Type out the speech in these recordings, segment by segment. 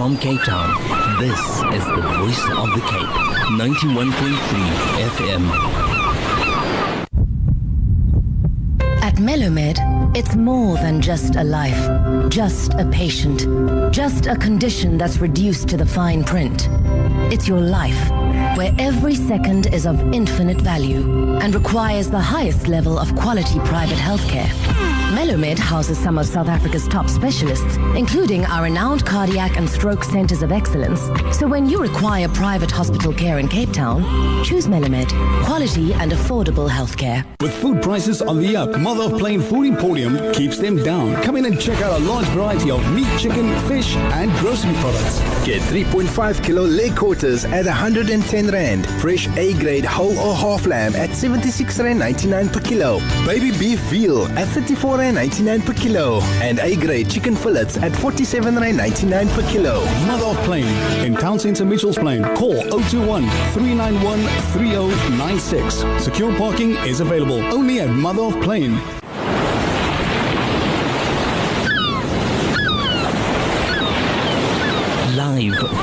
from Cape Town, this is the voice of the Cape, 91.3 FM. At Melomed, it's more than just a life, just a patient, just a condition that's reduced to the fine print. It's your life, where every second is of infinite value and requires the highest level of quality private healthcare. Melomed houses some of South Africa's top specialists, including our renowned cardiac and stroke centers of excellence. So when you require private hospital care in Cape Town, choose Melomed, quality and affordable healthcare. With food prices on the up, Mother of Plain Food Emporium keeps them down. Come in and check out a large variety of meat, chicken, fish, and grocery products. Get 3.5 kilo leg quarters at 110 rand. Fresh A grade whole or half lamb at 76 rand 99 per kilo. Baby beef veal at 34 rand 99 per kilo. And A grade chicken fillets at 47 rand 99 per kilo. Mother of Plain in Town Centre Mitchell's Plain. Call 021 391 3096. Secure parking is available only at Mother of Plain.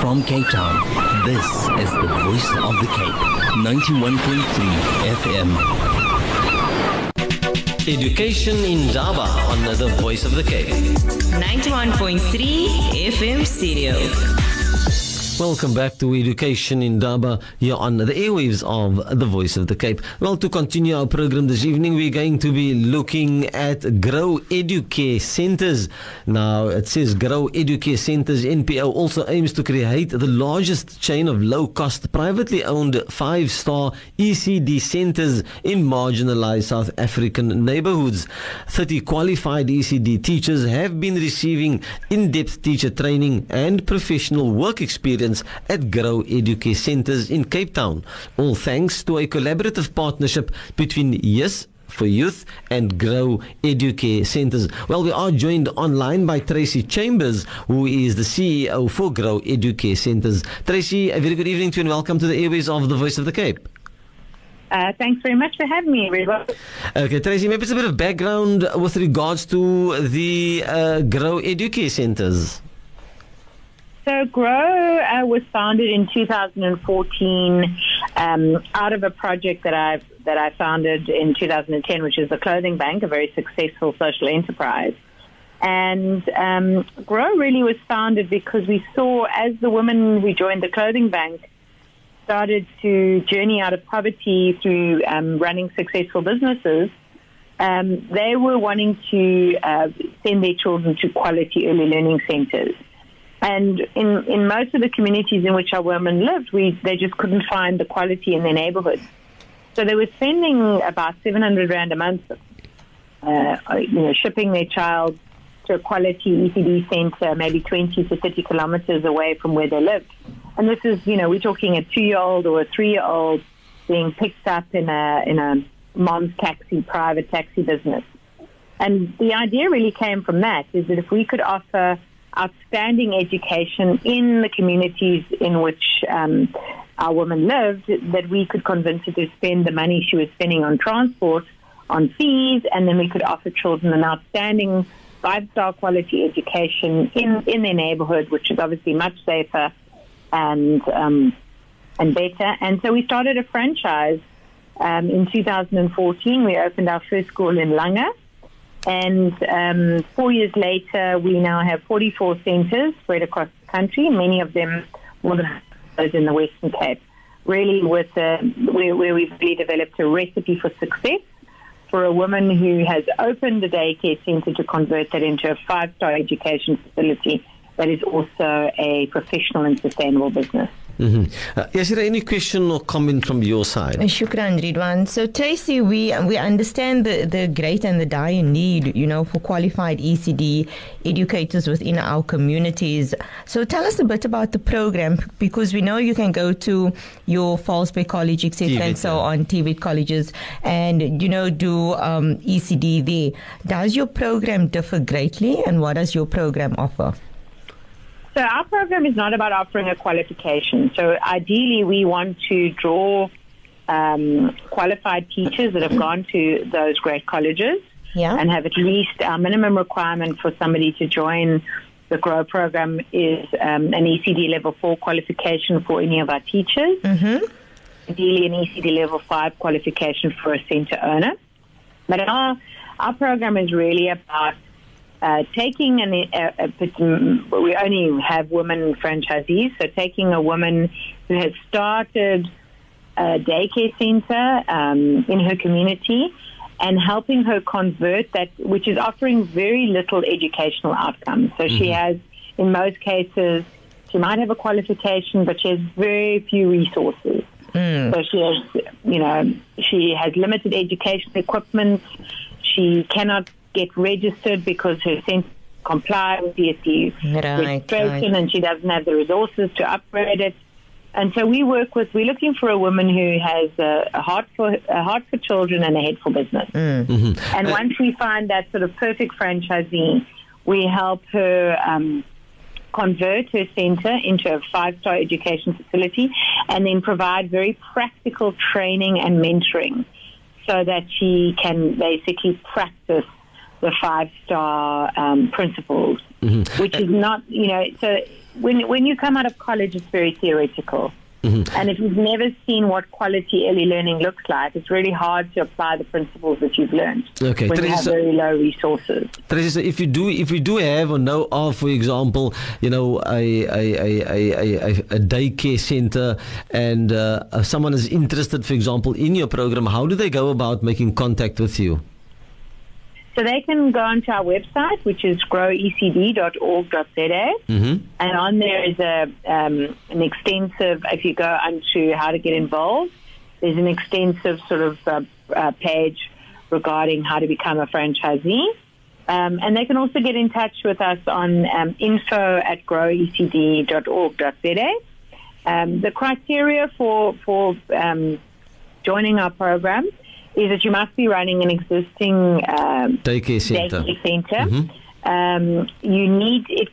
From Cape Town, this is the voice of the Cape, 91.3 FM. Education Indaba on the Voice of the Cape. 91.3 FM stereo. Welcome back to Education Indaba here on the airwaves of the Voice of the Cape. Well, to continue our program this evening, we're going to be looking at Grow Educare Centers. Now, it says Grow Educare Centers NPO also aims to create the largest chain of low cost, privately owned five star ECD centers in marginalized South African neighborhoods. 30 qualified ECD teachers have been receiving in depth teacher training and professional work experience at Grow Educare Centers in Cape Town, all thanks to a collaborative partnership between Yes for Youth and Grow Educare Centers. Well, we are joined online by Tracy Chambers, who is the CEO for Grow Educare Centers. Tracy, a very good evening to you and welcome to the airways of the Voice of the Cape. Uh, thanks very much for having me, Riedwaan. Okay, Tracy, maybe it's a bit of background with regards to the uh, Grow Educare Centers. So, Grow uh, was founded in 2014 um, out of a project that I that I founded in 2010, which is the Clothing Bank, a very successful social enterprise. And um, Grow really was founded because we saw as the women who joined the Clothing Bank started to journey out of poverty through um, running successful businesses. Um, they were wanting to uh, send their children to quality early learning centers. And in, in most of the communities in which our women lived, we, they just couldn't find the quality in their neighborhoods. So they were spending about 700 Rand a month, uh, you know, shipping their child to a quality ECD center, maybe 20 to 30 kilometers away from where they lived. And this is, you know, we're talking a two-year-old or a three-year-old being picked up in a, in a mom's taxi, private taxi business. And the idea really came from that, is that if we could offer outstanding education in the communities in which um, our woman lived, that we could convince her to spend the money she was spending on transport, on fees, and then we could offer children an outstanding five-star quality education in, in their neighborhood, which is obviously much safer and um, and better. And so we started a franchise um, in 2014. We opened our first school in Langa. And um, four years later, we now have 44 centres spread across the country, many of them more than those in the Western Cape. Really, with uh, where, where we've really developed a recipe for success for a woman who has opened a daycare centre to convert that into a five-star education facility that is also a professional and sustainable business. Mm-hmm. Uh, is there any question or comment from your side? Shukran, Riedwaan. So, Tracy, we we understand the, the great and the dire need, you know, for qualified ECD educators within our communities. So, tell us a bit about the program because we know you can go to your False Bay College, etc., and so on, TVET colleges, and you know do um, ECD there. Does your program differ greatly, and what does your program offer? So our program is not about offering a qualification. So ideally, we want to draw um, qualified teachers that have gone to those great colleges Yeah. and have at least our minimum requirement for somebody to join the GROW program is um, an ECD level four qualification for any of our teachers. Mm-hmm. Ideally, an ECD level five qualification for a centre owner. But our our program is really about uh, taking an a, a, we only have women franchisees, so taking a woman who has started a daycare center um, in her community and helping her convert that, which is offering very little educational outcomes. So mm-hmm. she has, in most cases, she might have a qualification, but she has very few resources. Mm. So she has, you know, she has limited education equipment. She cannot get registered because her center comply with DSD right, registration, right. and she doesn't have the resources to upgrade it. And so we work with, we're looking for a woman who has a, a heart for a heart for children and a head for business. Mm. Mm-hmm. And uh, once we find that sort of perfect franchisee, we help her um, convert her center into a five star education facility and then provide very practical training and mentoring so that she can basically practice the five star um, principles, mm-hmm. which is not, you know, so when when you come out of college, it's very theoretical. Mm-hmm. And if you've never seen what quality early learning looks like, it's really hard to apply the principles that you've learned okay. when Teresa, you have very low resources. Teresa, if you do, if we do have or know of, for example, you know, a a, a, a, a daycare center, and uh, someone is interested, for example, in your program, how do they go about making contact with you? So they can go onto our website, which is growecd.org.za, mm-hmm. and on there is a um, an extensive. If you go onto how to get involved, there's an extensive sort of uh, uh, page regarding how to become a franchisee. Um, and they can also get in touch with us on um, info at growecd.org.za. Um, the criteria for for um, joining our program is that you must be running an existing um, daycare center. Daycare center. Mm-hmm. Um, you need it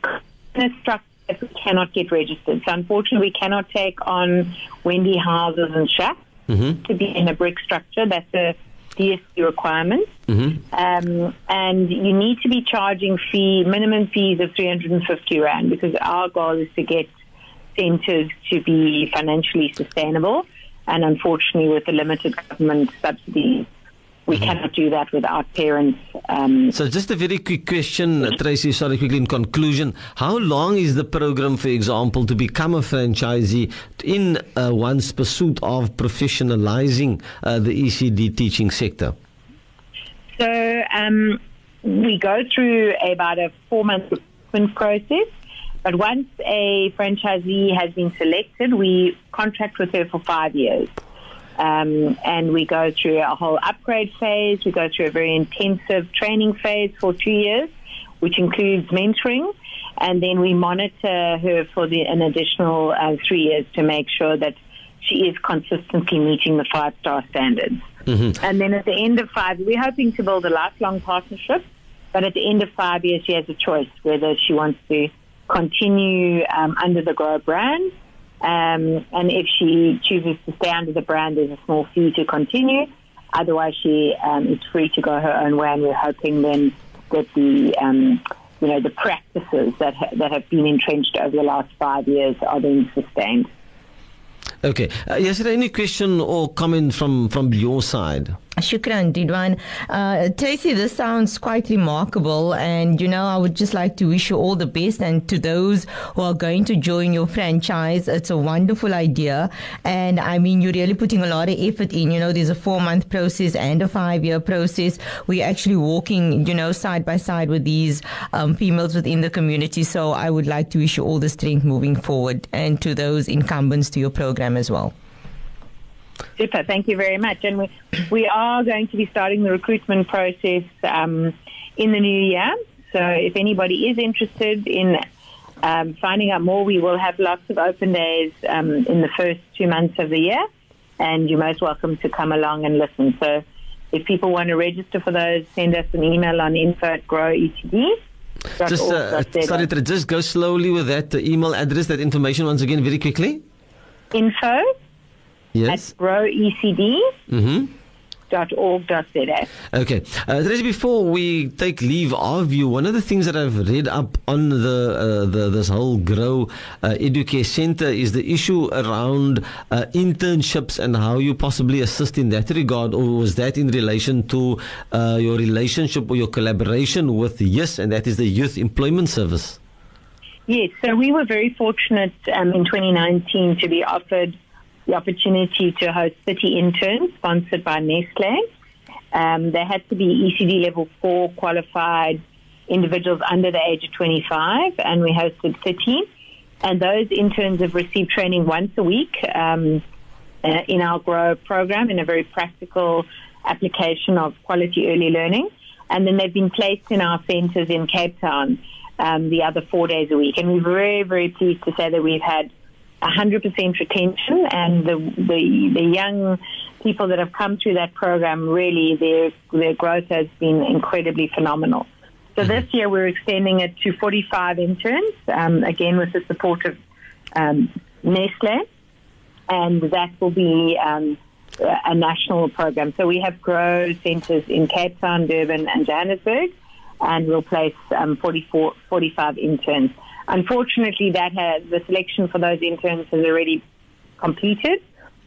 in a structure that we cannot get registered. So unfortunately, we cannot take on Wendy houses and shacks mm-hmm. to be in a brick structure. That's a DSD requirement. Mm-hmm. Um, and you need to be charging fee minimum fees of 350 rand because our goal is to get centres to be financially sustainable. And unfortunately, with the limited government subsidies, we mm-hmm. cannot do that without parents. Um, so, just a very quick question, Tracy. Sorry, quickly in conclusion, how long is the program, for example, to become a franchisee in uh, one's pursuit of professionalizing uh, the ECD teaching sector? So, um, we go through about a four-month recruitment process. But once a franchisee has been selected, we contract with her for five years. Um, and we go through a whole upgrade phase. We go through a very intensive training phase for two years, which includes mentoring. And then we monitor her for the, an additional uh, three years to make sure that she is consistently meeting the five star standards. Mm-hmm. And then at the end of five, we're hoping to build a lifelong partnership. But at the end of five years, she has a choice whether she wants to continue um, under the Grow brand. Um, and if she chooses to stay under the brand, there's a small fee to continue. Otherwise, she um, is free to go her own way, and we're hoping then that the um, you know the practices that ha- that have been entrenched over the last five years are being sustained. Okay. Uh, is there any question or comment from from your side? Shukran, Riedwaan. Uh, Tracy, this sounds quite remarkable. And, you know, I would just like to wish you all the best. And to those who are going to join your franchise, it's a wonderful idea. And I mean, you're really putting a lot of effort in. You know, there's a four month process and a five year process. We're actually walking, you know, side by side with these um, females within the community. So I would like to wish you all the strength moving forward and to those incumbents to your program as well. Super, thank you very much. And we, we are going to be starting the recruitment process um, in the new year. So if anybody is interested in um, finding out more, we will have lots of open days um, in the first two months of the year. And you're most welcome to come along and listen. So if people want to register for those, send us an email on info at growecd. Just, uh, sorry, to just go slowly with that email address, that information once again, very quickly. Info yes. at growecd.org.za. www.grow.org.za. Okay. Uh, Tracy, before we take leave of you, one of the things that I've read up on the, uh, the this whole Grow uh, Educare Center is the issue around uh, internships and how you possibly assist in that regard, or was that in relation to uh, your relationship or your collaboration with YES, and that is the Youth Employment Service? Yes, so we were very fortunate um, in 2019 to be offered the opportunity to host 30 interns sponsored by Nestle. Um, they had to be ECD level 4 qualified individuals under the age of 25, and we hosted 30. And those interns have received training once a week um, uh, in our GROW program in a very practical application of quality early learning. And then they've been placed in our centres in Cape Town um, the other four days a week. And we're very, very pleased to say that we've had 100% retention, and the, the the young people that have come through that program really their their growth has been incredibly phenomenal. So Mm-hmm. this year we're extending it to 45 interns, um, again with the support of um, Nestle, and that will be um, a national program. So we have grow centres in Cape Town, Durban, and Johannesburg, and we'll place um, 44, 45 interns. Unfortunately, that has, the selection for those interns has already completed,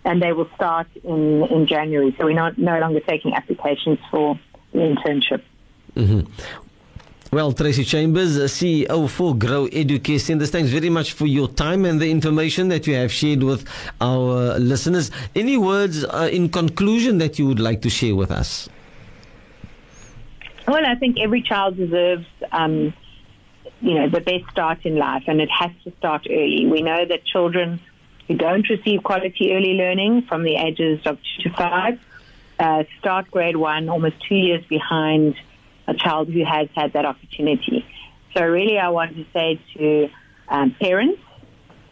and they will start in, in January. So we're not, no longer taking applications for the internship. Well, Tracy Chambers, uh, CEO for Grow Education, thanks very much for your time and the information that you have shared with our listeners. Any words uh, in conclusion that you would like to share with us? Well, I think every child deserves, um, you know, the best start in life, and it has to start early. We know that children who don't receive quality early learning from the ages of two to five uh, start grade one almost two years behind a child who has had that opportunity. So, really, I want to say to um, parents,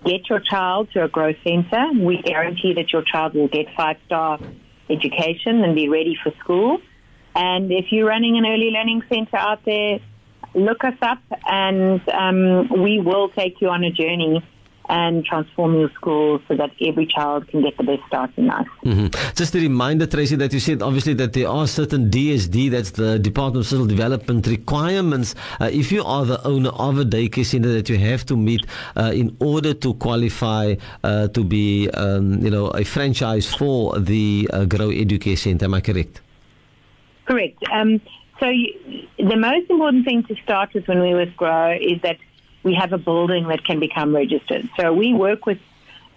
get your child to a growth center. We guarantee that your child will get five star education and be ready for school. And if you're running an early learning center out there, look us up and um, we will take you on a journey and transform your school so that every child can get the best start in life. hmm Just a reminder, Tracy, that you said obviously that there are certain DSD, that's the Department of Social Development requirements. Uh, if you are the owner of a daycare center, that you have to meet uh, in order to qualify uh, to be, um, you know, a franchise for the uh, Grow Educare Center. Am I correct? Correct. Um, so you, the most important thing to start with when we with Grow is that we have a building that can become registered. So we work with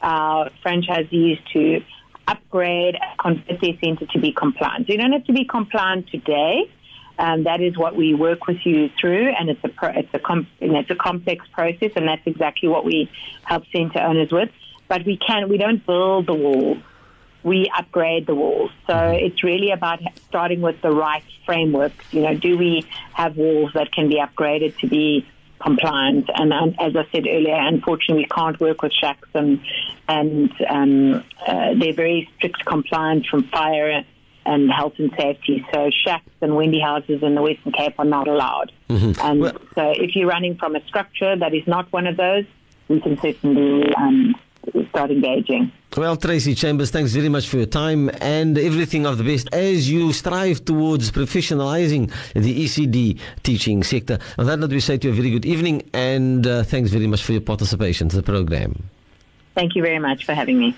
our franchisees to upgrade convert their center to be compliant. You don't have to be compliant today. Um, that is what we work with you through, and it's a pro, it's a com, and it's a complex process, and that's exactly what we help center owners with. But we can we don't build the walls we upgrade the walls. So it's really about starting with the right framework. You know, do we have walls that can be upgraded to be compliant? And um, as I said earlier, unfortunately, we can't work with shacks and and um, uh, they're very strict compliant from fire and health and safety. So shacks and Wendy houses in the Western Cape are not allowed. And Well- so if you're running from a structure that is not one of those, we can certainly um, start engaging. Well, Tracy Chambers, thanks very much for your time and everything of the best as you strive towards professionalizing the ECD teaching sector. On that note, we say to you a very good evening and uh, thanks very much for your participation to the program. Thank you very much for having me.